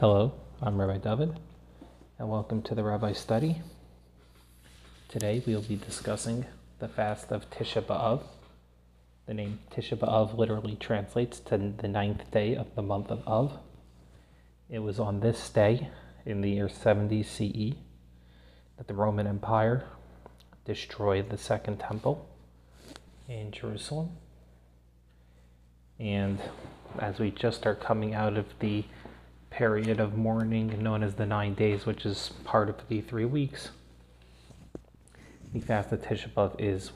Hello, I'm Rabbi David, and welcome to the Rabbi Study. Today we will be discussing the fast of Tisha B'Av. The name Tisha B'Av literally translates to the ninth day of the month of Av. It was on this day in the year 70 CE that the Roman Empire destroyed the Second Temple in Jerusalem. And as we just are coming out of the period of mourning known as the nine days, which is part of the three weeks, the fast of Tisha B'Av is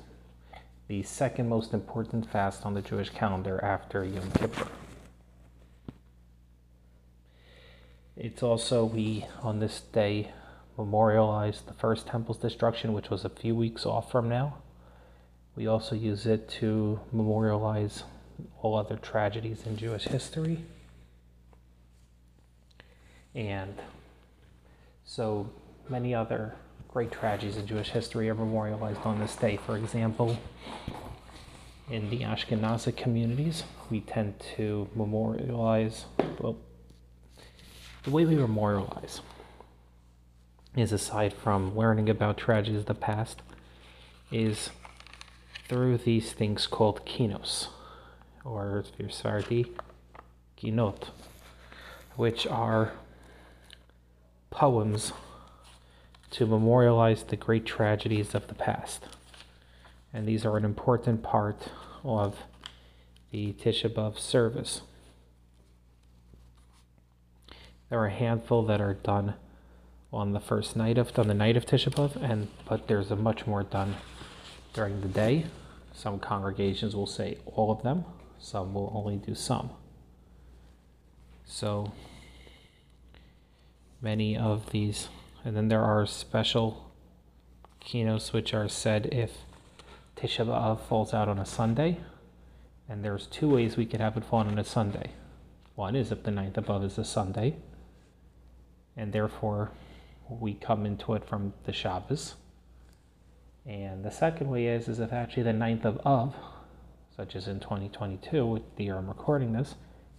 the second most important fast on the Jewish calendar after Yom Kippur. It's also, we on this day memorialize the first temple's destruction, which was a few weeks off from now. We also use it to memorialize all other tragedies in Jewish history. And so many other great tragedies in Jewish history are memorialized on this day. For example, in the Ashkenazi communities, we tend to memorialize, well, the way we memorialize is aside from learning about tragedies of the past, is through these things called kinos, or if you're Sardi, kinot, which are poems to memorialize the great tragedies of the past. And these are an important part of the Tisha B'Av service. There are a handful that are done on the first night of on the night of Tisha B'av, and but there's a much more done during the day. Some congregations will say all of them, some will only do some. So many of these, and then there are special kinos which are said if Tisha B'Av falls out on a Sunday, and there's two ways we could have it fall on a Sunday. One is if the ninth of Av is a Sunday, and therefore we come into it from the Shabbos. And the second way is, is if actually the ninth of Av, such as in 2022, with the year I'm recording this,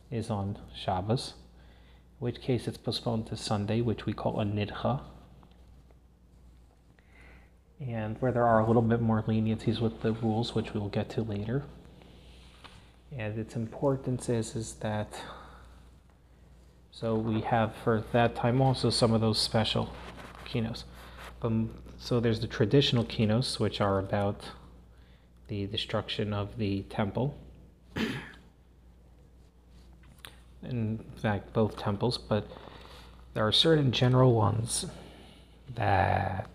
is on Shabbos, which case it's postponed to Sunday, which we call a Nidcha. And where there are a little bit more leniencies with the rules, which we will get to later. And its importance is, is that so we have for that time also some of those special kinos. So there's the traditional kinos, which are about the destruction of the temple. In fact, both temples, but there are certain general ones that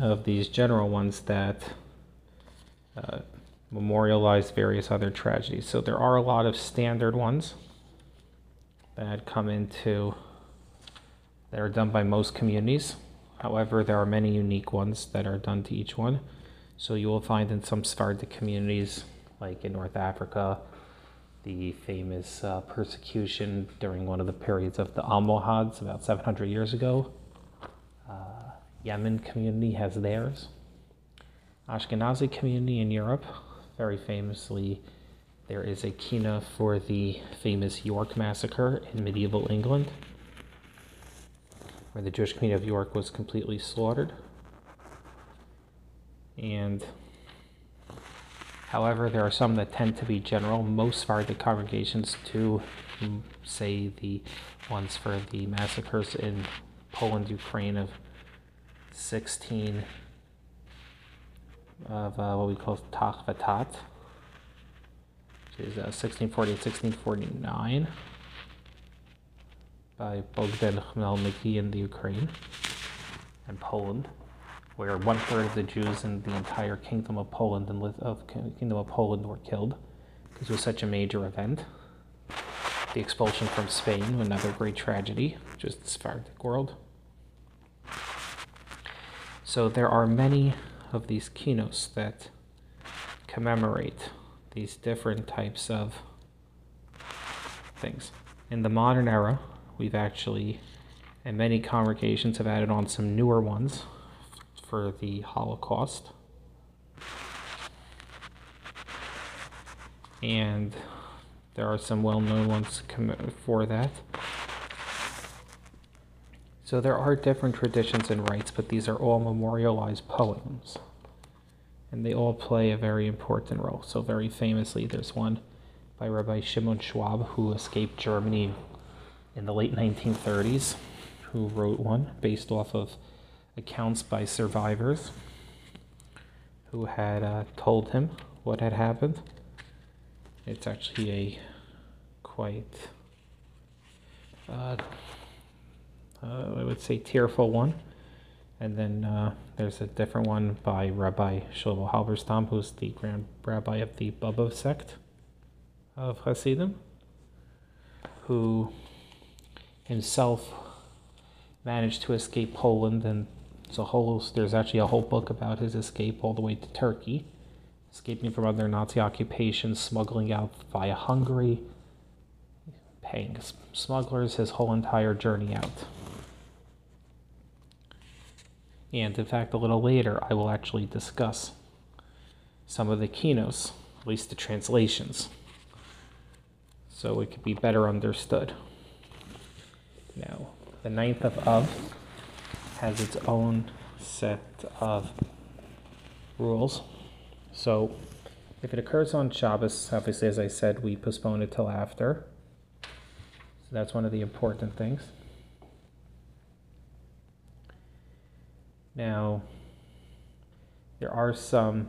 of these general ones that uh, memorialize various other tragedies. So there are a lot of standard ones that come into that are done by most communities. However, there are many unique ones that are done to each one. So you will find in some Sephardic communities, like in North Africa, the famous uh, persecution during one of the periods of the Almohads about 700 years ago. Uh, Yemen community has theirs. Ashkenazi community in Europe very famously, there is a kina for the famous York massacre in medieval England, where the Jewish community of York was completely slaughtered. And however, there are some that tend to be general. Most Sephardic congregations do say the ones for the massacres in Poland, Ukraine of 16 of uh, what we call which is uh, 1640 1649 by Bogdan Khmelnytsky in the Ukraine and Poland, where one third of the Jews in the entire Kingdom of Poland and of Kingdom of Poland were killed This was such a major event. The expulsion from Spain, another great tragedy, just the world. So there are many of these kinos that commemorate these different types of things. In the modern era, we've actually, and many congregations have added on some newer ones for the Holocaust. And there are some well-known ones for that. So there are different traditions and rites, but these are all memorialized poems. And they all play a very important role. So very famously, there's one by Rabbi Shimon Schwab, who escaped Germany in the late 1930s, who wrote one based off of accounts by survivors who had uh, told him what had happened. It's actually a quite, uh, uh, I would say, tearful one. And then uh, there's a different one by Rabbi Shlomo Halberstam, who's the grand rabbi of the Bobov sect of Hasidim, who himself managed to escape Poland, and there's a whole there's actually a whole book about his escape all the way to Turkey, escaping from other Nazi occupations, smuggling out via Hungary, paying smugglers his whole entire journey out. And in fact, a little later, I will actually discuss some of the kinos, at least the translations, so it could be better understood. Now, the ninth of Av has its own set of rules. So, if it occurs on Shabbos, obviously, as I said, we postpone it till after. So that's one of the important things. Now, there are some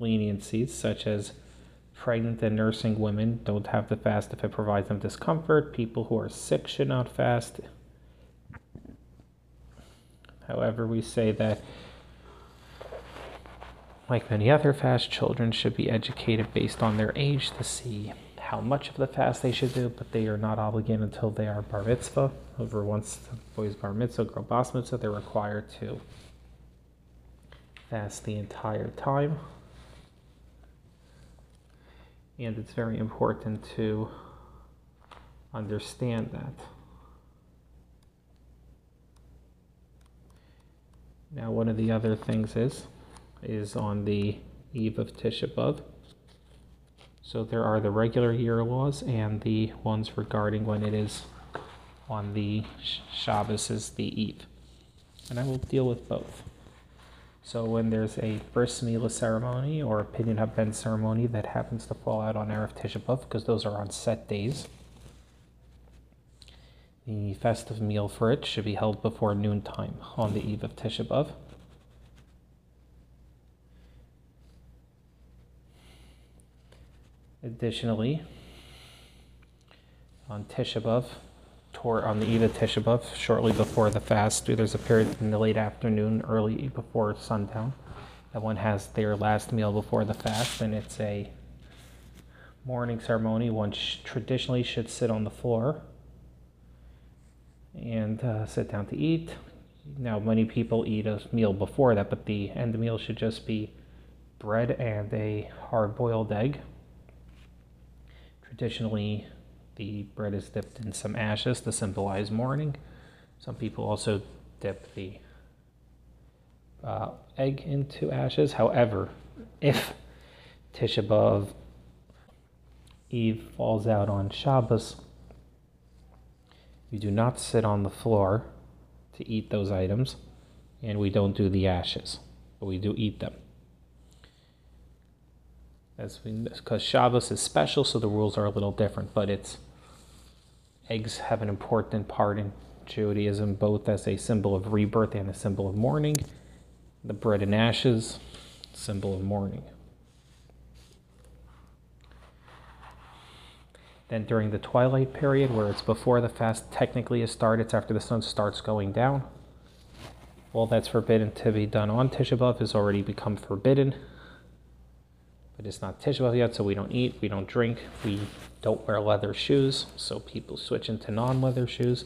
leniencies, such as pregnant and nursing women don't have to fast if it provides them discomfort. People who are sick should not fast. However, we say that, like many other fast, children should be educated based on their age to see how much of the fast they should do, but they are not obligated until they are bar mitzvah. Over once the boy's bar mitzvah, girl bas mitzvah, they're required to fast the entire time. And it's very important to understand that. Now, one of the other things is, is on the eve of Tisha B'Av. So there are the regular year laws and the ones regarding when it is on the Shabbos is the eve. And I will deal with both. So when there's a bris milah ceremony or a pidyon haben ceremony that happens to fall out on erev Tisha B'av, because those are on set days, the festive meal for it should be held before noontime on the eve of Tisha B'av. Additionally, on Tisha B'av, on the eve of Tisha B'av, shortly before the fast, there's a period in the late afternoon, early before sundown, that one has their last meal before the fast, and it's a mourning ceremony. One sh- traditionally should sit on the floor and uh, sit down to eat. Now, many people eat a meal before that, but the end meal should just be bread and a hard boiled egg. Traditionally, the bread is dipped in some ashes to symbolize mourning. Some people also dip the uh, egg into ashes. However, if Tisha B'Av Eve falls out on Shabbos, we do not sit on the floor to eat those items, and we don't do the ashes, but we do eat them. As we, because Shabbos is special, so the rules are a little different, but it's eggs have an important part in Judaism, both as a symbol of rebirth and a symbol of mourning. The bread and ashes, symbol of mourning. Then during the twilight period, where it's before the fast technically is started, it's after the sun starts going down. All that's forbidden to be done on Tisha B'Av has already become forbidden. But it's not Tisha B'Av yet, so we don't eat, we don't drink, we don't wear leather shoes, so people switch into non-leather shoes.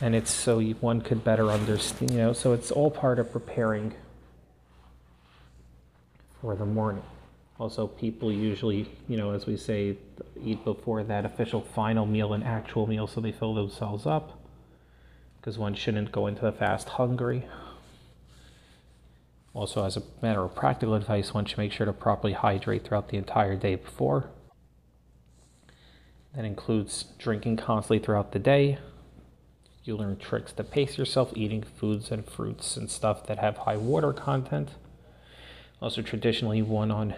And it's so one could better understand, you know, so it's all part of preparing for the mourning. Also, people usually, you know, as we say, eat before that official final meal and actual meal so they fill themselves up because one shouldn't go into the fast hungry. Also, as a matter of practical advice, one should make sure to properly hydrate throughout the entire day before. That includes drinking constantly throughout the day. You learn tricks to pace yourself, eating foods and fruits and stuff that have high water content. Also, traditionally, one on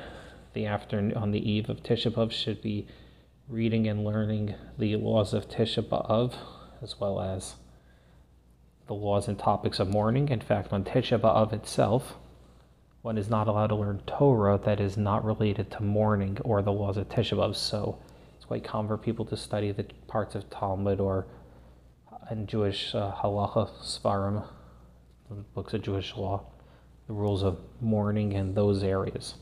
the afternoon on the eve of Tisha B'av should be reading and learning the laws of Tisha B'av, as well as the laws and topics of mourning. In fact, on Tisha B'av itself, one is not allowed to learn Torah that is not related to mourning or the laws of Tisha B'av. So it's quite common for people to study the parts of Talmud or in Jewish uh, halacha, svarim, the books of Jewish law, the rules of mourning in those areas,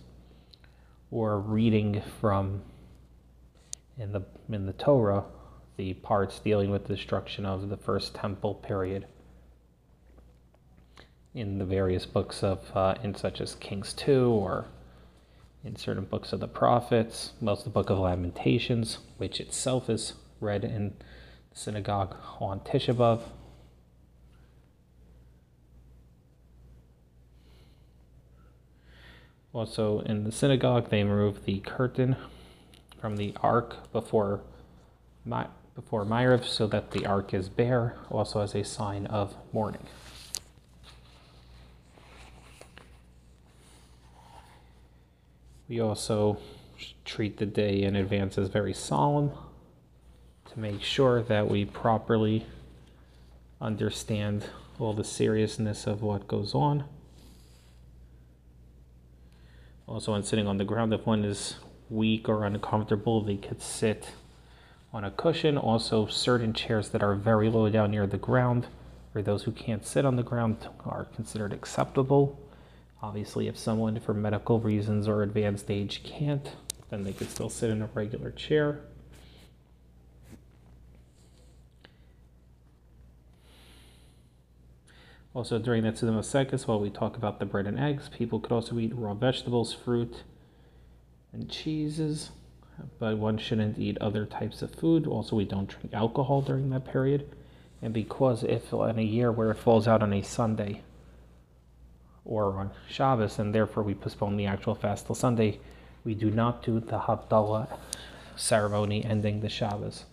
or reading from in the in the Torah the parts dealing with the destruction of the first temple period in the various books of uh, in such as Kings 2 or in certain books of the prophets, most of the book of Lamentations, which itself is read in the synagogue on Tisha B'Av. Also, in the synagogue, they remove the curtain from the ark before my, before Ma'ariv so that the ark is bare, also as a sign of mourning. We also treat the day in advance as very solemn to make sure that we properly understand all the seriousness of what goes on. Also, when sitting on the ground, if one is weak or uncomfortable, they could sit on a cushion. Also, certain chairs that are very low down near the ground, for those who can't sit on the ground, are considered acceptable. Obviously, if someone for medical reasons or advanced age can't, then they could still sit in a regular chair. Also, during that Tzidam Sekis, while we talk about the bread and eggs, people could also eat raw vegetables, fruit, and cheeses, but one shouldn't eat other types of food. Also, we don't drink alcohol during that period. And because if in a year where it falls out on a Sunday, or on Shabbos, and therefore we postpone the actual fast till Sunday. We do not do the Havdalah ceremony ending the Shabbos.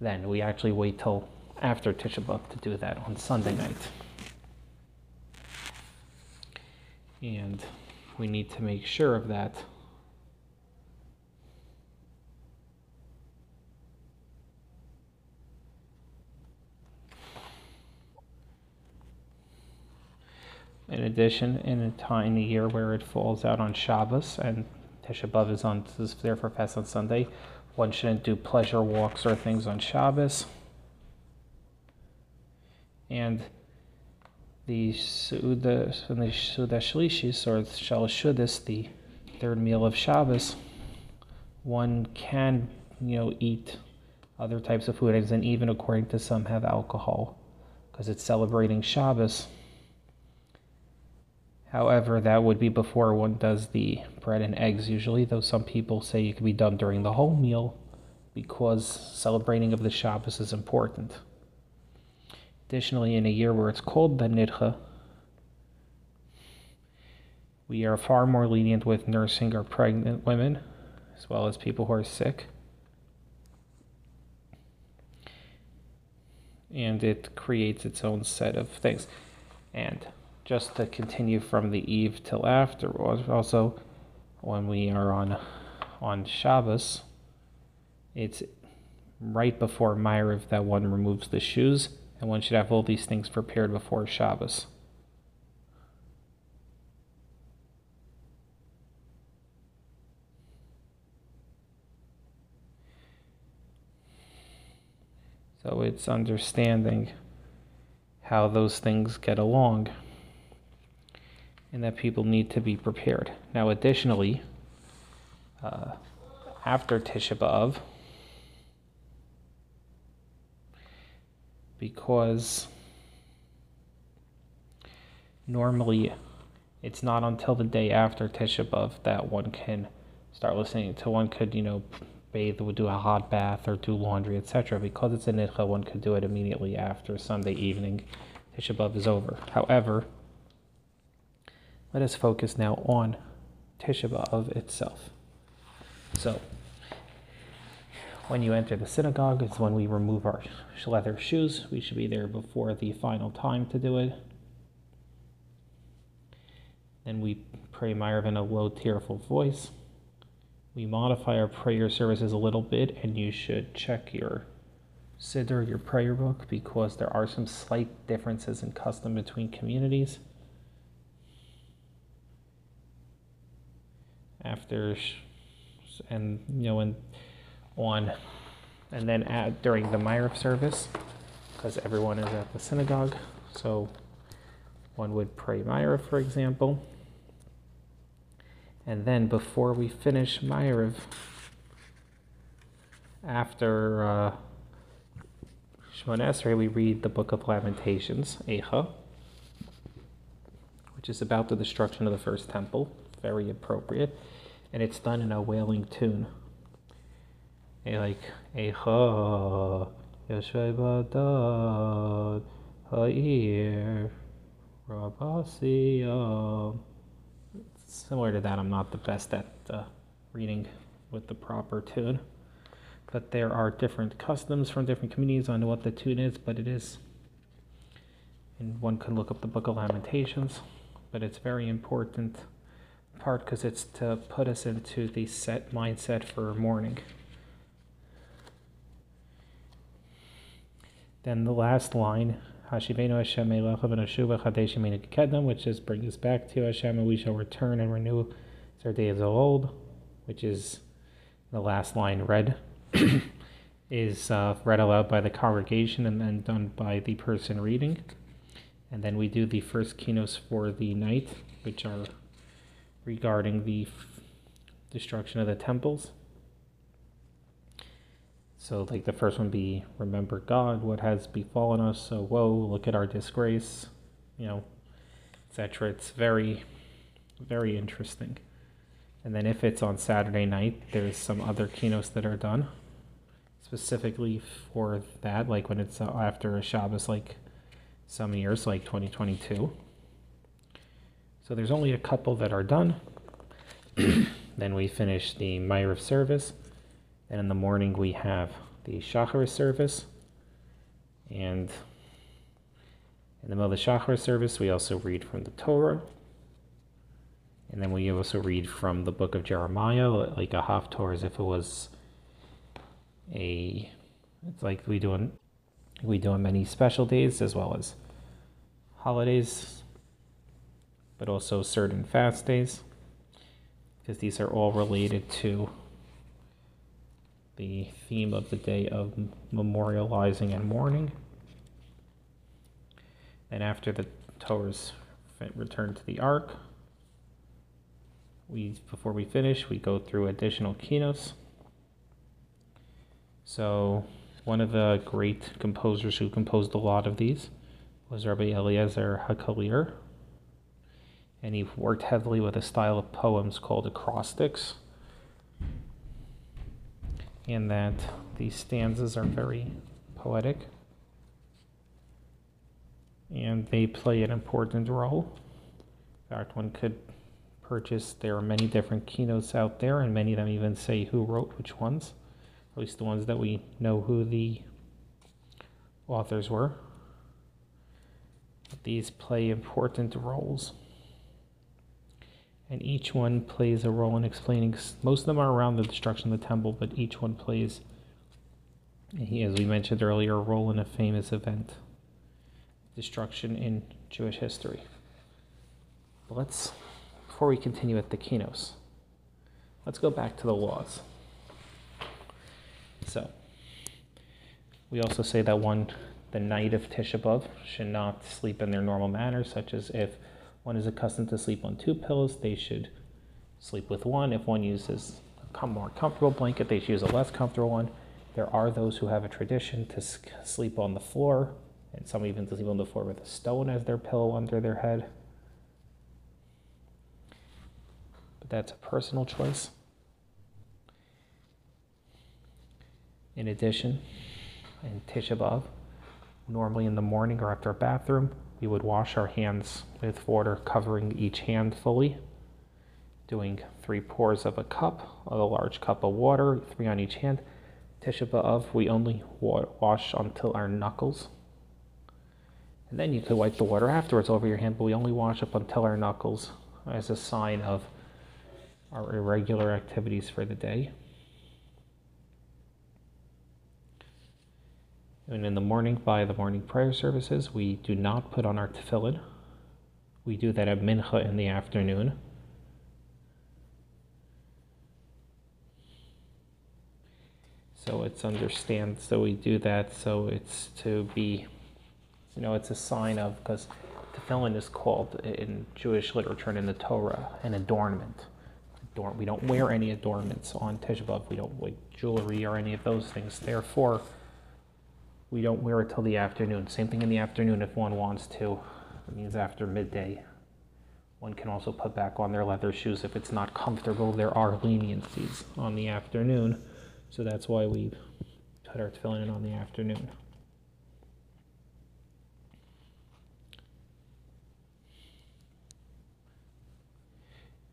Then we actually wait till after Tisha B'Av to do that on Sunday night. And we need to make sure of that In addition, in a time a year where it falls out on Shabbos and Tisha B'av is on is therefore fast on Sunday, one shouldn't do pleasure walks or things on Shabbos. And the Suda the or Shalashudis, the third meal of Shabbos, one can you know eat other types of food and even according to some have alcohol because it's celebrating Shabbos. However, that would be before one does the bread and eggs usually, though some people say it could be done during the whole meal because celebrating of the Shabbos is important. Additionally, in a year where it's cold than Nidcha, we are far more lenient with nursing or pregnant women, as well as people who are sick. And it creates its own set of things. And just to continue from the eve till after. Also, when we are on on Shabbos, it's right before Ma'ariv that one removes the shoes, and one should have all these things prepared before Shabbos. So it's understanding how those things get along and that people need to be prepared. Now, additionally, uh, after Tisha B'Av, because normally it's not until the day after Tisha B'Av that one can start listening to one could, you know, bathe, would do a hot bath or do laundry, etc. Because it's a nidcha, one could do it immediately after Sunday evening. Tisha B'Av is over. However, let us focus now on Tisha B'Av itself. So, when you enter the synagogue, it's when we remove our leather shoes. We should be there before the final time to do it. Then we pray Ma'ariv in a low, tearful voice. We modify our prayer services a little bit, and you should check your Siddur, your prayer book, because there are some slight differences in custom between communities. After, and you know, and on, and then at during the Ma'ariv service, because everyone is at the synagogue, so one would pray Ma'ariv, for example. And then before we finish Ma'ariv, after uh, Shemona Esrei, we read the Book of Lamentations, Echa, which is about the destruction of the first temple. Very appropriate. And it's done in a wailing tune. Like Echa, Yeshua Badad, Ha'ir, Rabasi, similar to that, I'm not the best at uh, reading with the proper tune. But there are different customs from different communities on what the tune is, but it is. And one can look up the Book of Lamentations, but it's very important part because it's to put us into the set mindset for mourning. Then the last line Hashivenu Hashem Elecha v'Nashuva Chadesh Kedem, which just brings us back to Hashem, and we shall return and renew our days of old, which is the last line read, is uh, read aloud by the congregation and then done by the person reading. And then we do the first kinos for the night, which are regarding the f- destruction of the temples. So, like the first one be remember God, what has befallen us. So, whoa, look at our disgrace, you know, etc. It's very, very interesting. And then if it's on Saturday night, there's some other kinos that are done specifically for that, like when it's uh, after a Shabbos, like some years, like 2022. So there's only a couple that are done. then we finish the Ma'ariv service. And in the morning, we have the Shachar service. And in the middle of the Shachar service, we also read from the Torah. And then we also read from the book of Jeremiah, like a Haftorah, as if it was a. It's like we do on, we do on many special days as well as holidays, but also certain fast days, because these are all related to the theme of the day of memorializing and mourning. And after the Torah's return to the ark, we before we finish, we go through additional kinos. So, one of the great composers who composed a lot of these was Rabbi Eliezer Hakalir, and he worked heavily with a style of poems called acrostics in that these stanzas are very poetic and they play an important role. In fact, one could purchase, there are many different kinos out there, and many of them even say who wrote which ones, at least the ones that we know who the authors were. But these play important roles and each one plays a role in explaining. Most of them are around the destruction of the temple, but each one plays, as we mentioned earlier, a role in a famous event, destruction in Jewish history. But let's, before we continue with the kinos, let's go back to the laws. So, we also say that one, the night of Tisha B'av, should not sleep in their normal manner, such as if one is accustomed to sleep on two pillows, they should sleep with one. If one uses a more comfortable blanket, they should use a less comfortable one. There are those who have a tradition to sleep on the floor, and some even to sleep on the floor with a stone as their pillow under their head. But that's a personal choice. In addition, in Tisha B'Av, normally in the morning or after a bathroom, we would wash our hands with water covering each hand fully, doing three pours of a cup, of a large cup of water, three on each hand. Tisha B'Av, we only wa- wash until our knuckles. And then you could wipe the water afterwards over your hand, but we only wash up until our knuckles as a sign of our irregular activities for the day. And in the morning, by the morning prayer services, we do not put on our tefillin. We do that at mincha in the afternoon. So it's understand. So we do that. So it's to be, you know, it's a sign of because tefillin is called in Jewish literature and in the Torah an adornment. Adorn, we don't wear any adornments on Tisha. We don't wear jewelry or any of those things. Therefore, we don't wear it till the afternoon. Same thing in the afternoon if one wants to. It means after midday. One can also put back on their leather shoes if it's not comfortable. There are leniencies on the afternoon, so that's why we put our tefillin in on the afternoon.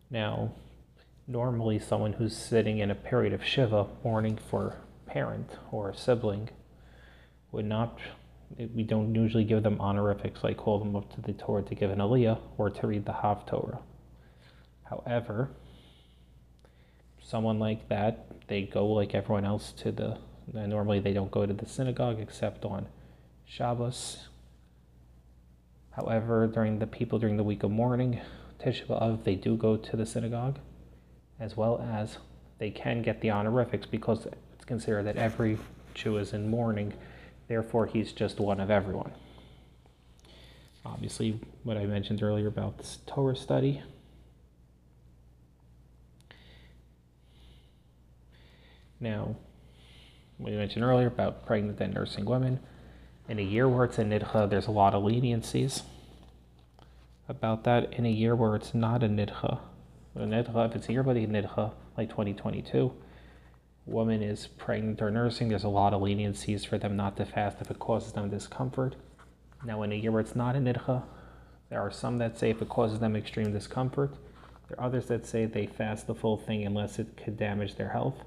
Now, normally someone who's sitting in a period of Shiva, mourning for parent or a sibling, would not, we don't usually give them honorifics like call them up to the Torah to give an aliyah or to read the Haftorah. However, someone like that, they go like everyone else to the, normally they don't go to the synagogue except on Shabbos. However, during the people during the week of mourning, Tisha B'Av, they do go to the synagogue, as well as they can get the honorifics because it's considered that every Jew is in mourning, therefore he's just one of everyone. Obviously, what I mentioned earlier about this Torah study. Now, what I mentioned earlier about pregnant and nursing women, in a year where it's a nidcha, there's a lot of leniencies about that in a year where it's not a nidcha. A nidcha, if it's a nidcha, like 2022, woman is pregnant or nursing, there's a lot of leniencies for them not to fast if it causes them discomfort. Now, in a year where it's not a nidcha, there are some that say if it causes them extreme discomfort. There are others that say they fast the full thing unless it could damage their health.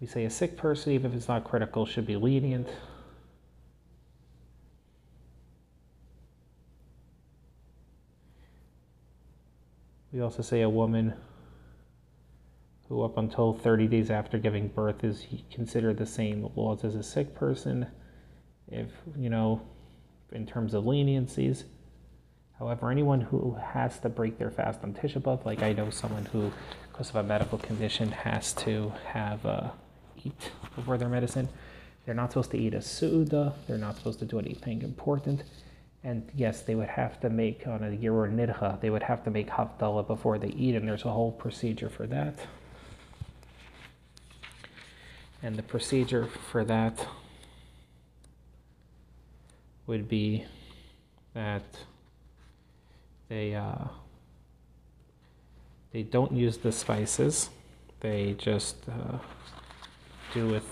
We say a sick person, even if it's not critical, should be lenient. We also say a woman who, up until 30 days after giving birth, is considered the same laws as a sick person, if, you know, in terms of leniencies. However, anyone who has to break their fast on Tisha B'Av, like I know someone who, because of a medical condition, has to have uh, eat before their medicine, they're not supposed to eat a suda. They're not supposed to do anything important. And yes, they would have to make on a Yerur Nidcha, they would have to make Havdalah before they eat, and there's a whole procedure for that. And the procedure for that would be that they uh, they don't use the spices. They just uh, do with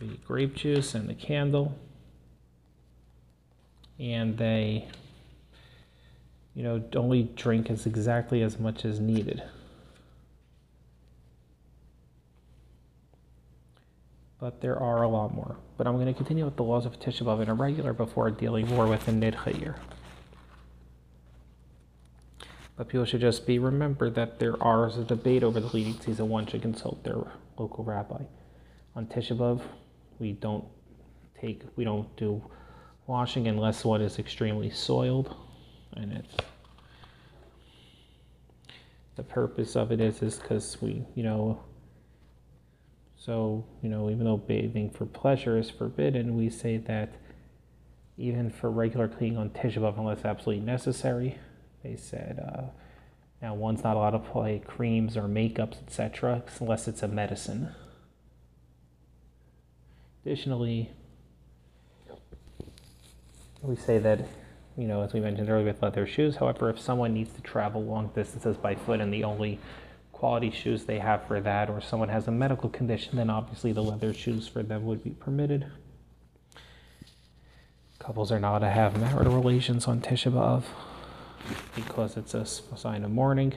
the grape juice and the candle and they you know only drink as exactly as much as needed but there are a lot more. But i'm going to continue with the laws of Tisha B'Av in a regular before dealing more with the Nidcha year. But people should just be remembered that there are a debate over the leading season. One should consult their local rabbi. On Tisha B'Av we don't take we don't do washing unless one is extremely soiled and it's the purpose of it is is because we you know so you know even though bathing for pleasure is forbidden we say that even for regular cleaning on Tisha B'Av unless absolutely necessary they said uh, now one's not allowed to apply creams or makeups etc unless it's a medicine. Additionally we say that, you know, as we mentioned earlier with leather shoes, however, if someone needs to travel long distances by foot and the only quality shoes they have for that, or someone has a medical condition, then obviously the leather shoes for them would be permitted. Couples are not to have marital relations on Tisha B'Av because it's a sign of mourning.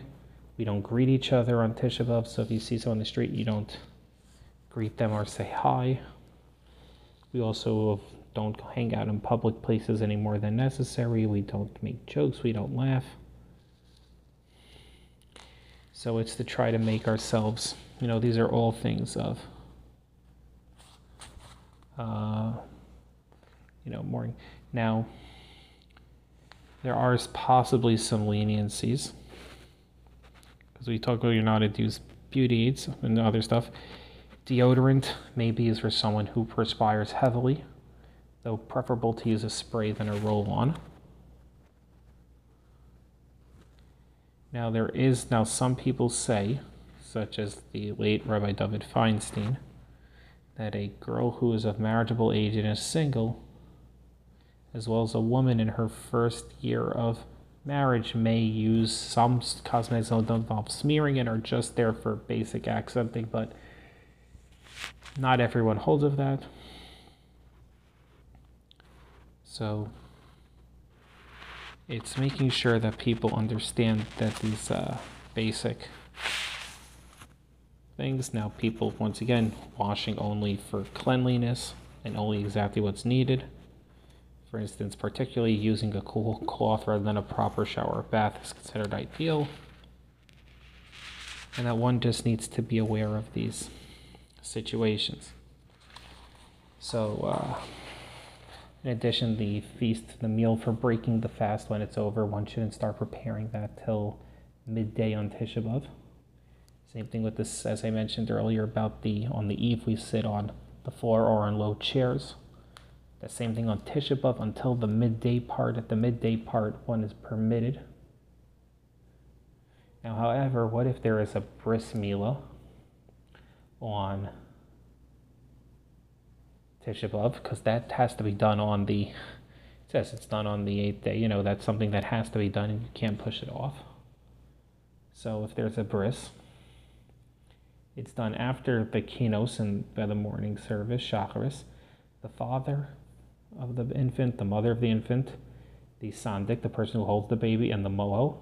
We don't greet each other on Tisha B'Av, so if you see someone on the street, you don't greet them or say hi. We also don't hang out in public places any more than necessary. We don't make jokes. We don't laugh. So it's to try to make ourselves, you know, these are all things of, uh, you know, mourning. Now, there are possibly some leniencies because we talk about you're not use beauty aids and other stuff. Deodorant maybe is for someone who perspires heavily, though preferable to use a spray than a roll on. Now, there is now some people say, such as the late Rabbi David Feinstein, that a girl who is of marriageable age and is single, as well as a woman in her first year of marriage, may use some cosmetics that don't involve smearing and are just there for basic accenting, but not everyone holds of that. So it's making sure that people understand that these uh, basic things now people once again washing only for cleanliness and only exactly what's needed. For instance particularly using a cool cloth rather than a proper shower or bath is considered ideal. And that one just needs to be aware of these situations. So uh, in addition, the feast, the meal for breaking the fast when it's over, one shouldn't start preparing that till midday on Tisha B'Av. Same thing with this, as I mentioned earlier, about the on the eve we sit on the floor or on low chairs. The same thing on Tisha B'Av until the midday part. At the midday part, one is permitted. Now, however, what if there is a bris milah on Tisha B'Av, because that has to be done on the, it says it's done on the eighth day, you know, that's something that has to be done and you can't push it off. So if there's a bris, it's done after the kinos and by the morning service, shacharis. The father of the infant, the mother of the infant, the sandik, the person who holds the baby, and the moho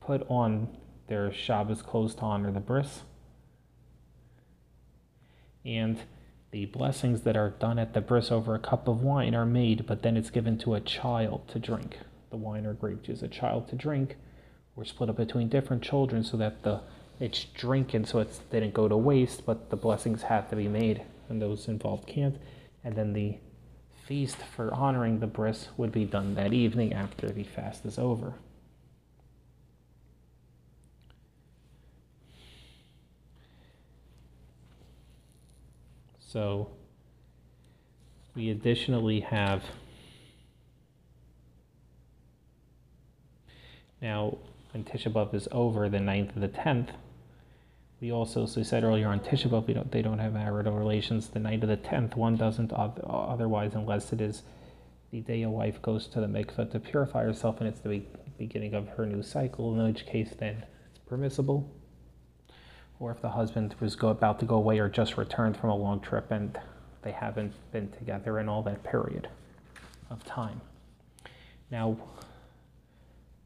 put on their Shabbos clothes to honor the bris. And the blessings that are done at the bris over a cup of wine are made, but then it's given to a child to drink. The wine or grape juice, a child to drink, or split up between different children so that the it's drinking, so it didn't go to waste, but the blessings have to be made, and those involved can't. And then the feast for honoring the bris would be done that evening after the fast is over. So we additionally have now when Tisha B'Av is over, the 9th and the 10th, we also, as we said earlier, on Tisha B'Av, we don't, they don't have marital relations. The night of the 10th, one doesn't otherwise, unless it is the day a wife goes to the mikveh to purify herself and it's the beginning of her new cycle, in which case then it's permissible or if the husband was go, about to go away or just returned from a long trip and they haven't been together in all that period of time. Now,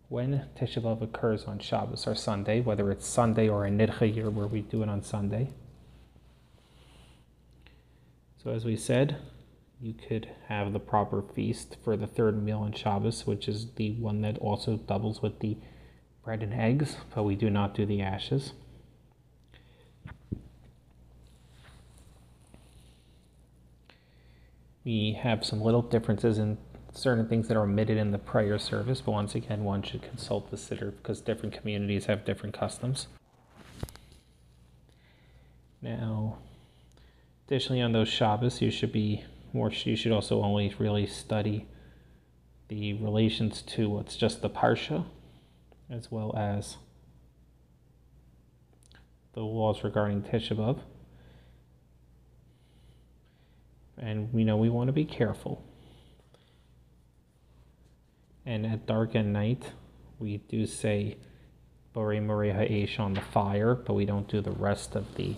when Tisha B'Av occurs on Shabbos or Sunday, whether it's Sunday or a Nidcha year where we do it on Sunday, so as we said, you could have the proper feast for the third meal on Shabbos, which is the one that also doubles with the bread and eggs, but we do not do the ashes. We have some little differences in certain things that are omitted in the prayer service, but once again, one should consult the Siddur because different communities have different customs. Now, additionally, on those Shabbos, you should be more. You should also only really study the relations to what's just the parsha, as well as the laws regarding Tisha B'av and we know we want to be careful. And at dark and night, we do say Bore Mori Ha'esh on the fire, but we don't do the rest of the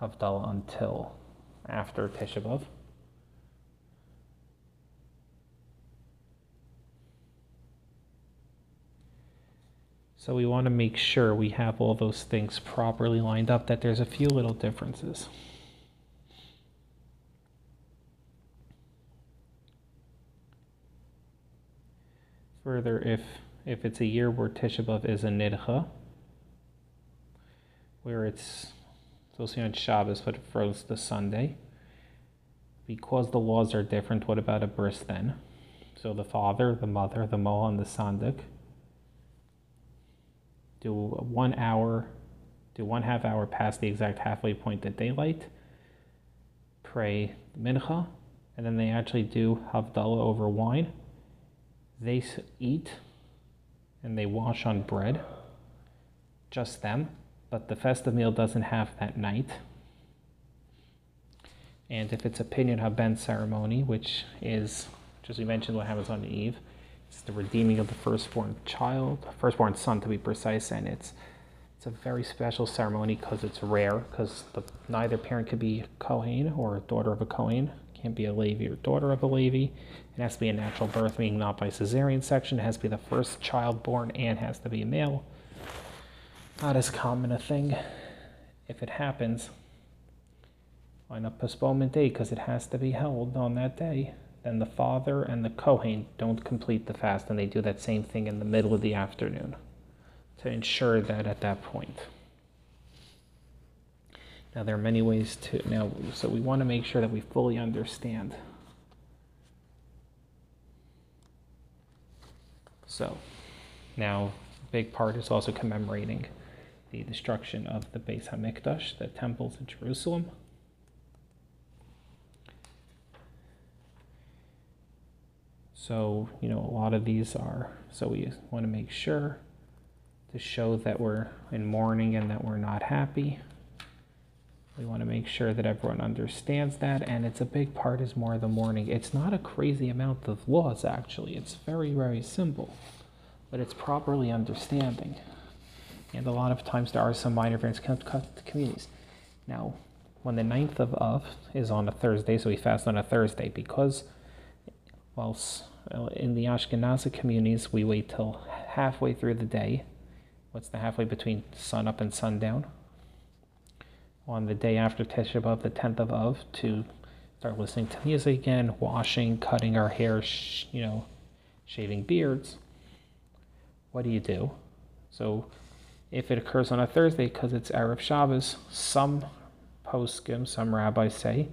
Havdalah until after Tisha So we want to make sure we have all those things properly lined up, that there's a few little differences. Further, if if it's a year where Tisha B'Av is a nidcha, where it's to be on Shabbos but froze Sunday, because the laws are different, what about a bris then? So the father, the mother, the moel, and the sandik do one hour, do one half hour past the exact halfway point at daylight, pray mincha, and then they actually do havdalah over wine. They eat and they wash on bread, just them, but the festive meal doesn't have that night. And if it's a Pidyon Haben ceremony, which is, as we mentioned, what happens on Eve, it's the redeeming of the firstborn child, firstborn son to be precise, and it's it's a very special ceremony because it's rare, because neither parent could be Kohen or a daughter of a Kohen, can't be a Levi or daughter of a Levi. It has to be a natural birth, meaning not by cesarean section. It has to be the first child born and has to be a male. Not as common a thing. If it happens on a postponement date, because it has to be held on that day, then the father and the Kohen don't complete the fast, and they do that same thing in the middle of the afternoon to ensure that at that point. Now, there are many ways to, now, so we want to make sure that we fully understand. So, now, a big part is also commemorating the destruction of the Beis HaMikdash, the temples in Jerusalem. So, you know, a lot of these are, so we want to make sure to show that we're in mourning and that we're not happy. We want to make sure that everyone understands that, and it's a big part is more the mourning. It's not a crazy amount of laws, actually. It's very, very simple, but it's properly understanding. And a lot of times there are some minor variants communities. Now, when the 9th of Av is on a Thursday, so we fast on a Thursday, because whilst in the Ashkenazi communities we wait till halfway through the day. What's the halfway between sun up and sundown? On the day after Tisha B'Av, the 10th of Av, to start listening to music again, washing, cutting our hair, sh- you know, shaving beards. What do you do? So, if it occurs on a Thursday because it's Erev Shabbos, some poskim, some rabbis say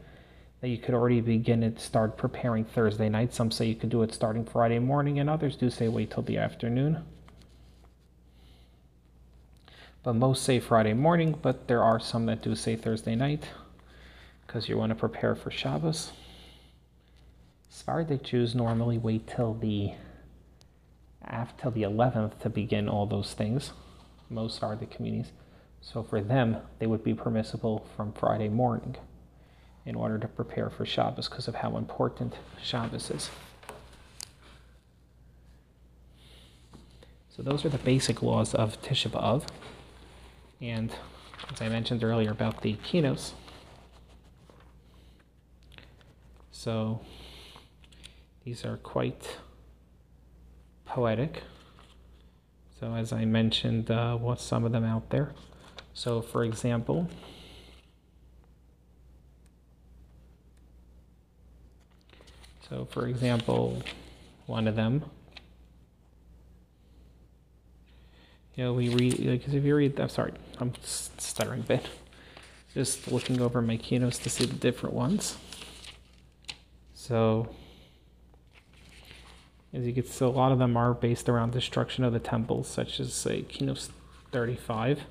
that you could already begin to start preparing Thursday night. Some say you could do it starting Friday morning, and others do say wait till the afternoon but most say Friday morning, but there are some that do say Thursday night because you want to prepare for Shabbos. Sephardic Jews normally wait till the after the 11th to begin all those things. Most Sephardic communities. So for them, they would be permissible from Friday morning in order to prepare for Shabbos because of how important Shabbos is. So those are the basic laws of Tisha B'Av. And as I mentioned earlier about the kinos, so these are quite poetic. So as I mentioned, uh, some of them out there. So for example, so for example, one of them you know, we read, because if you read, I'm sorry, I'm stuttering a bit. Just looking over my keynotes to see the different ones. So, as you can see, a lot of them are based around destruction of the temples, such as, say, keynote 35,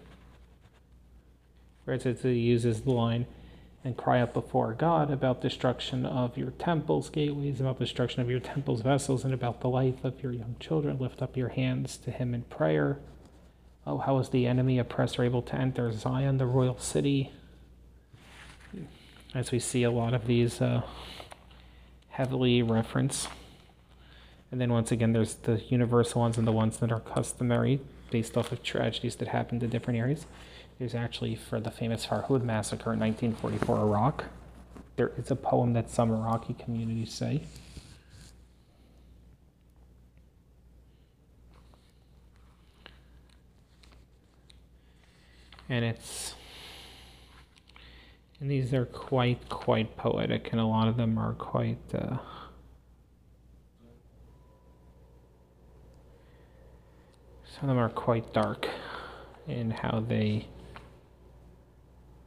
where it says it uses the line, and cry out before God about destruction of your temples, gateways, about destruction of your temples, vessels, and about the life of your young children. Lift up your hands to Him in prayer. Oh, how is the enemy oppressor able to enter Zion, the royal city? As we see a lot of these uh, heavily referenced. And then once again, there's the universal ones and the ones that are customary based off of tragedies that happened in different areas. There's actually, for the famous Farhud massacre in 1944, Iraq, there is a poem that some Iraqi communities say. And it's and these are quite quite poetic, and a lot of them are quite. Uh, some of them are quite dark in how they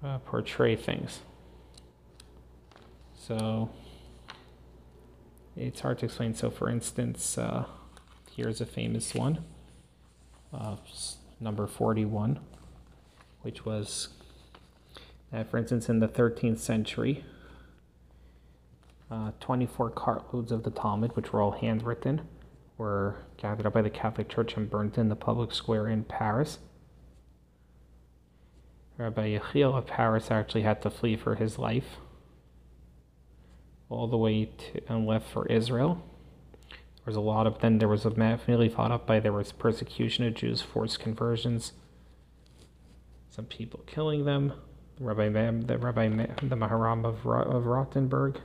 uh, portray things. So it's hard to explain. So, for instance, uh, here's a famous one, number 41, which was, uh, for instance, in the 13th century, uh, 24 cartloads of the Talmud, which were all handwritten, were gathered up by the Catholic Church and burned in the public square in Paris. Rabbi Yechiel of Paris actually had to flee for his life all the way to and left for Israel. There was a lot of then there was a family fought up by there was persecution of Jews, forced conversions, some people killing them. Rabbi the Rabbi the Maharam of of Rothenburg,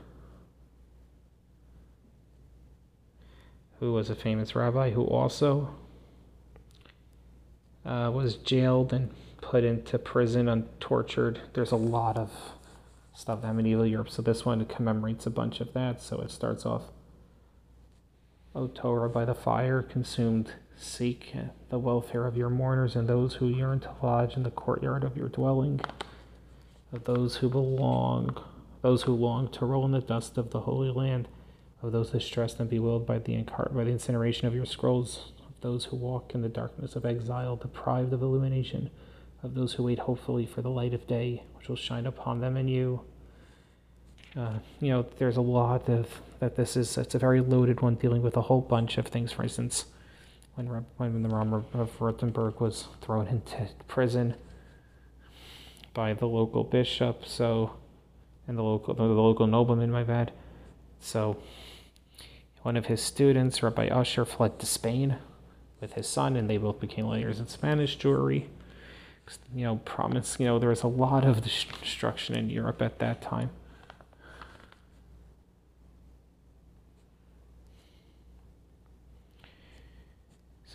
who was a famous rabbi who also uh, was jailed and put into prison and tortured. There's a lot of stuff that medieval Europe. So this one commemorates a bunch of that. So it starts off, O Torah by the fire consumed, seek the welfare of your mourners and those who yearn to lodge in the courtyard of your dwelling, of those who belong, those who long to roll in the dust of the Holy Land, of those distressed and bewildered by the, incar- by the incineration of your scrolls, of those who walk in the darkness of exile, deprived of illumination of those who wait hopefully for the light of day, which will shine upon them and you. Uh, you know, there's a lot of that. This is it's a very loaded one, dealing with a whole bunch of things. For instance, when when the Ram of Rothenburg was thrown into prison by the local bishop, so and the local the local nobleman, my bad. So one of his students, Rabbi Usher, fled to Spain with his son, and they both became layers in Spanish Jewry you know, promise, you know, there was a lot of destruction in Europe at that time.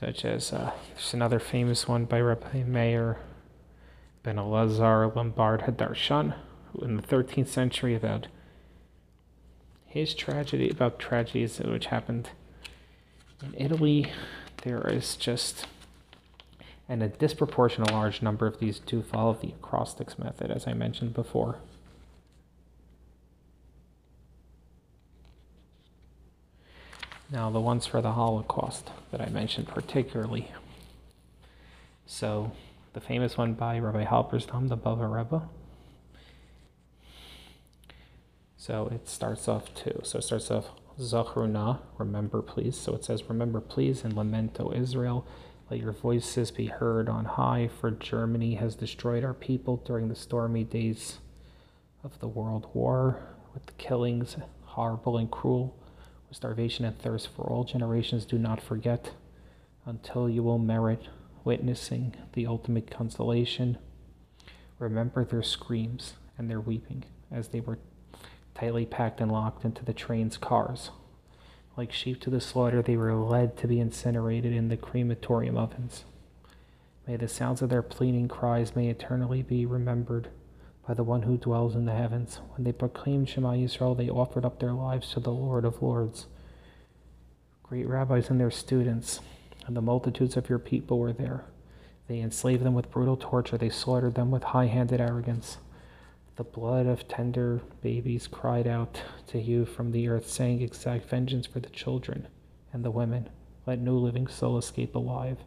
Such as, uh, there's another famous one by Rabbi Meir ben Elazar Lombard Hadarshan, who in the 13th century about his tragedy, about tragedies which happened in Italy. There is just and a disproportionate large number of these do follow the acrostics method, as I mentioned before. Now, the ones for the Holocaust that I mentioned particularly. So, the famous one by Rabbi Halberstam, the Bobov Rebbe. So it starts off too. So it starts off Zachruna, remember please. So it says, Remember please, and Lamento Israel. Let your voices be heard on high, for Germany has destroyed our people during the stormy days of the World War, with the killings, horrible and cruel, starvation and thirst for all generations. Do not forget until you will merit witnessing the ultimate consolation. Remember their screams and their weeping as they were tightly packed and locked into the train's cars. Like sheep to the slaughter, they were led to be incinerated in the crematorium ovens. May the sounds of their pleading cries may eternally be remembered by the one who dwells in the heavens. When they proclaimed Shema Yisrael, they offered up their lives to the Lord of Lords. Great rabbis and their students, and the multitudes of your people were there. They enslaved them with brutal torture, they slaughtered them with high handed arrogance. The blood of tender babies cried out to you from the earth, saying, Exact vengeance for the children and the women. Let no living soul escape alive.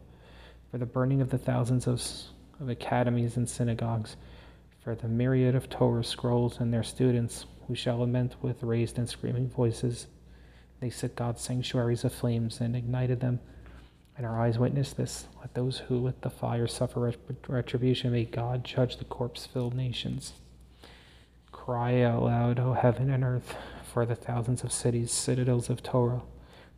For the burning of the thousands of, of academies and synagogues, for the myriad of Torah scrolls and their students, we shall lament with raised and screaming voices. They set God's sanctuaries aflames and ignited them, and our eyes witness this. Let those who with the fire suffer retribution may God judge the corpse filled nations. Cry out loud, O heaven and earth, for the thousands of cities, citadels of Torah,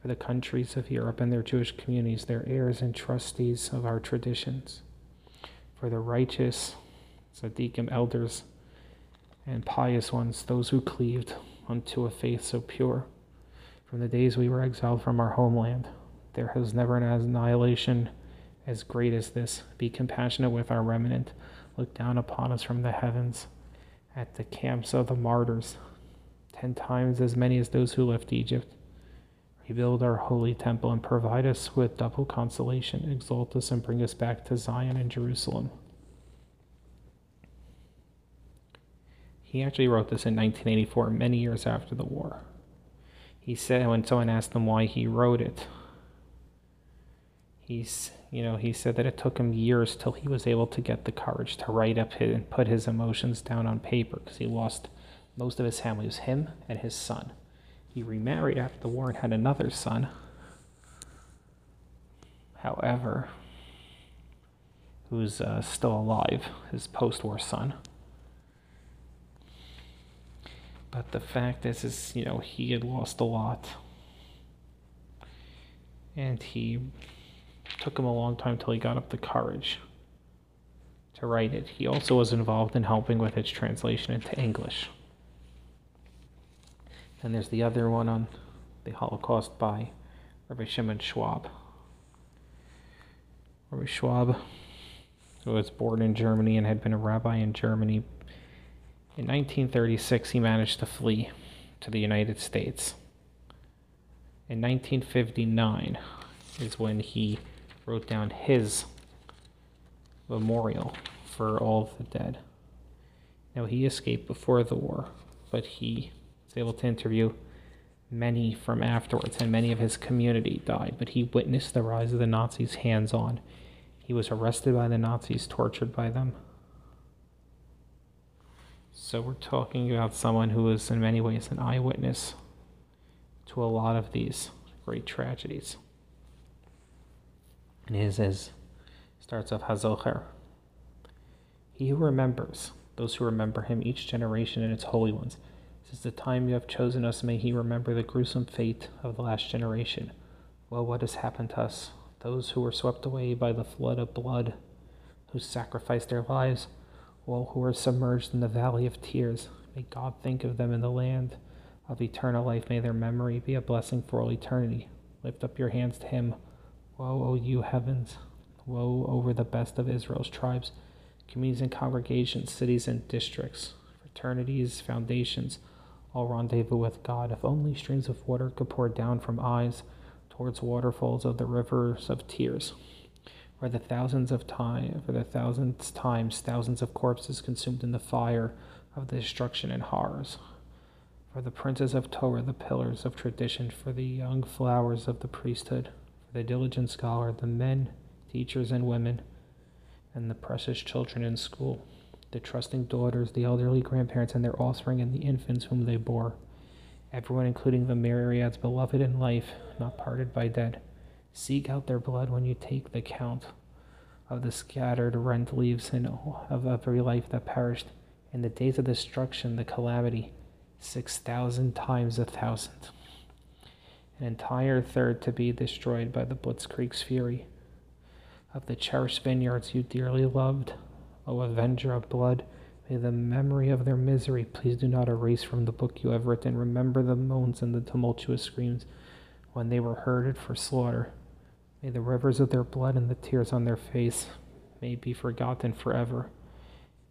for the countries of Europe and their Jewish communities, their heirs and trustees of our traditions, for the righteous tzaddikim, elders, and pious ones, those who cleaved unto a faith so pure. From the days we were exiled from our homeland, there has never an annihilation as great as this. Be compassionate with our remnant look down upon us from the heavens at the camps of the martyrs, ten times as many as those who left Egypt. Rebuild our holy temple and provide us with double consolation. Exalt us and bring us back to Zion and Jerusalem. He actually wrote this in 1984, many years after the war. He said, when someone asked him why he wrote it, he's, you know, he said that it took him years till he was able to get the courage to write up his, and put his emotions down on paper because he lost most of his family. It was him and his son. He remarried after the war and had another son. However, who's uh, still alive, his post war son. But the fact is, is, you know, he had lost a lot. And he took him a long time till he got up the courage to write it. He also was involved in helping with its translation into English. And there's the other one on the Holocaust by Rabbi Shimon Schwab. Rabbi Schwab, who was born in Germany and had been a rabbi in Germany. In 1936, he managed to flee to the United States. In 1959 is when he wrote down his memorial for all of the dead. Now, he escaped before the war, but he was able to interview many from afterwards, and many of his community died. But he witnessed the rise of the Nazis hands on. He was arrested by the Nazis, tortured by them. So, we're talking about someone who was, in many ways, an eyewitness to a lot of these great tragedies. And his is starts off Hazocher. He who remembers, those who remember him, each generation and its holy ones. Since the time you have chosen us, may he remember the gruesome fate of the last generation. Well, what has happened to us? Those who were swept away by the flood of blood, who sacrificed their lives, all who are submerged in the valley of tears. May God think of them in the land of eternal life. May their memory be a blessing for all eternity. Lift up your hands to him. Woe, O you heavens! Woe over the best of Israel's tribes, communities and congregations, cities and districts, fraternities, foundations all rendezvous with God. If only streams of water could pour down from eyes towards waterfalls of the rivers of tears, where the thousands of time, for the thousandth times, thousands of corpses consumed in the fire of the destruction and horrors. For the princes of Torah, the pillars of tradition, for the young flowers of the priesthood, for the diligent scholar, the men, teachers, and women, and the precious children in school the trusting daughters, the elderly grandparents, and their offspring, and the infants whom they bore. Everyone, including the Myriads, beloved in life, not parted by death. Seek out their blood when you take the count of the scattered, rent leaves and of every life that perished. In the days of destruction, the calamity, six thousand times a thousand. An entire third to be destroyed by the Blitzkrieg's fury. Of the cherished vineyards you dearly loved, O avenger of blood, may the memory of their misery please do not erase from the book you have written. Remember the moans and the tumultuous screams when they were herded for slaughter. May the rivers of their blood and the tears on their face may be forgotten forever.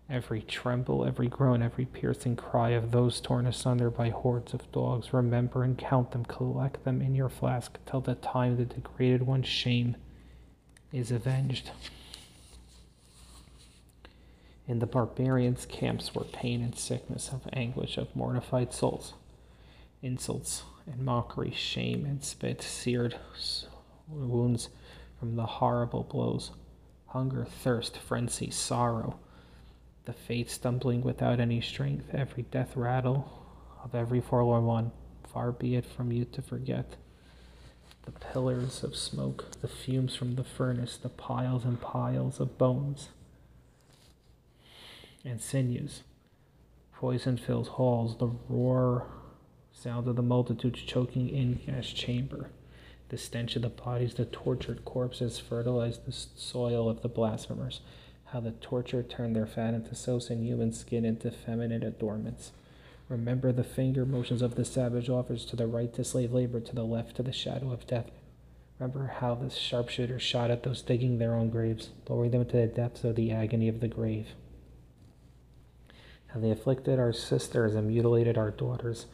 Every tremble, every groan, every piercing cry of those torn asunder by hordes of dogs, remember and count them, collect them in your flask till the time the degraded one's shame is avenged. In the barbarians' camps were pain and sickness of anguish of mortified souls, insults and mockery, shame and spit, seared wounds from the horrible blows, hunger, thirst, frenzy, sorrow, the fate stumbling without any strength, every death rattle of every forlorn one, far be it from you to forget. The pillars of smoke, the fumes from the furnace, the piles and piles of bones and sinews. Poison fills halls, the roar sound of the multitudes choking in gas chamber. The stench of the bodies, the tortured corpses fertilize the soil of the blasphemers. How the torture turned their fat into sows and human skin into feminine adornments. Remember the finger motions of the savage offers to the right to slave labor, to the left to the shadow of death. Remember how the sharpshooters shot at those digging their own graves, lowering them to the depths of the agony of the grave. How they afflicted our sisters and mutilated our daughters.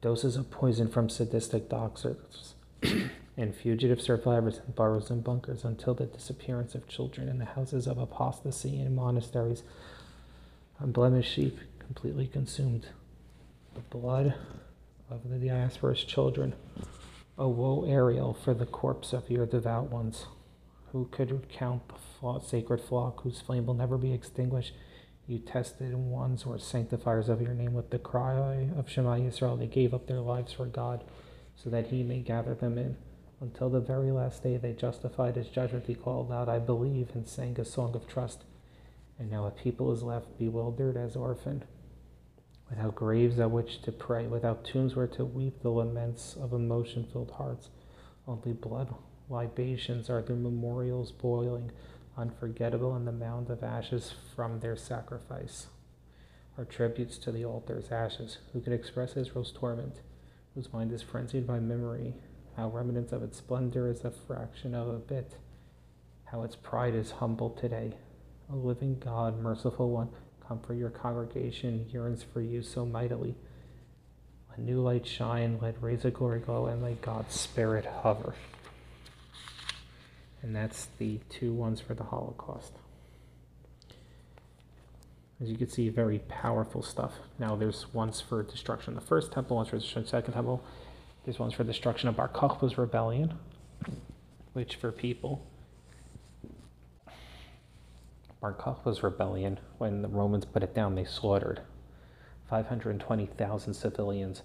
Doses of poison from sadistic doctors and fugitive survivors in burrows and bunkers until the disappearance of children in the houses of apostasy and monasteries. Unblemished sheep completely consumed. The blood of the diaspora's children. O woe, Ariel, for the corpse of your devout ones. Who could count the flaw- sacred flock whose flame will never be extinguished? You tested ones or sanctifiers of your name with the cry of Shema Yisrael. They gave up their lives for God so that he may gather them in. Until the very last day, they justified his judgment. He called out, I believe, and sang a song of trust. And now a people is left bewildered as orphan, without graves at which to pray, without tombs where to weep the laments of emotion filled hearts. Only blood libations are their memorials boiling, unforgettable in the mound of ashes from their sacrifice. Are tributes to the altar's ashes. Who could express Israel's torment, whose mind is frenzied by memory, how remnants of its splendor is a fraction of a bit, how its pride is humbled today. O living God, merciful one, comfort your congregation yearns for you so mightily. Let new light shine, let rays of glory glow, and let God's Spirit hover. And that's the two ones for the Holocaust. As you can see, very powerful stuff. Now there's ones for destruction of the first temple, ones for destruction of the second temple. There's ones for destruction of Bar Kokhba's rebellion, which for people, Bar Kokhba's rebellion, when the Romans put it down, they slaughtered 520,000 civilians,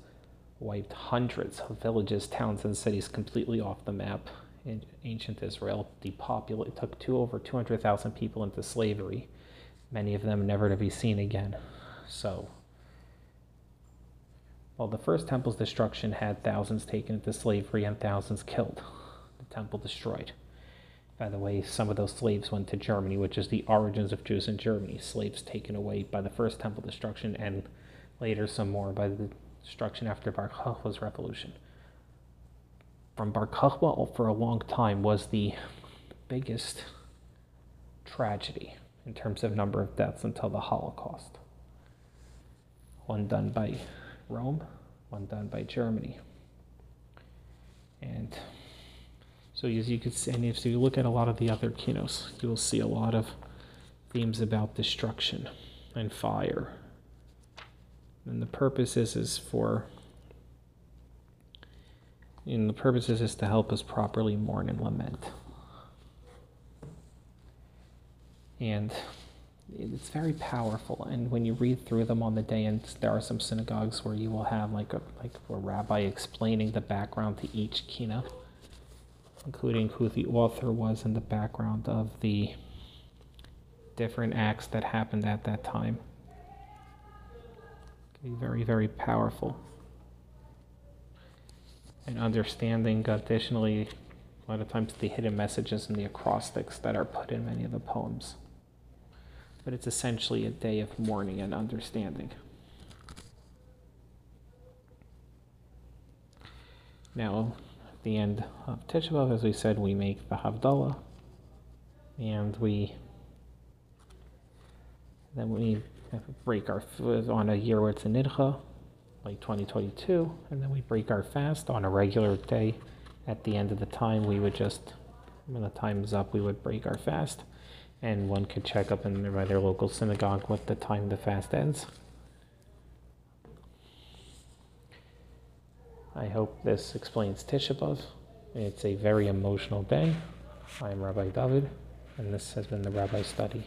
wiped hundreds of villages, towns, and cities completely off the map in ancient Israel, depopulated, took two over 200,000 people into slavery, many of them never to be seen again. So, while the first temple's destruction had thousands taken into slavery and thousands killed, the temple destroyed. By the way, some of those slaves went to Germany, which is the origins of Jews in Germany. Slaves taken away by the first temple destruction, and later some more by the destruction after Bar Kokhba's revolution. From Bar Kokhba for a long time was the biggest tragedy in terms of number of deaths until the Holocaust. One done by Rome, one done by Germany. And so as you could see, and if you look at a lot of the other kinos, you will see a lot of themes about destruction and fire. And the purpose is, is for and the purpose is, is to help us properly mourn and lament. And it's very powerful. And when you read through them on the day, and there are some synagogues where you will have like a like a rabbi explaining the background to each kina, including who the author was and the background of the different acts that happened at that time. Very, very powerful. And understanding additionally a lot of times the hidden messages and the acrostics that are put in many of the poems but it's essentially a day of mourning and understanding. Now, at the end of Tisha B'Av, as we said, we make the Havdalah, and we then we break our on a year where it's a Nidcha, like 2022, and then we break our fast on a regular day. At the end of the time, we would just, when the time is up, we would break our fast and one could check up in their local synagogue what the time the fast ends. I hope this explains Tisha B'Av. It's a very emotional day. I am Rabbi David, and this has been the Rabbi Study.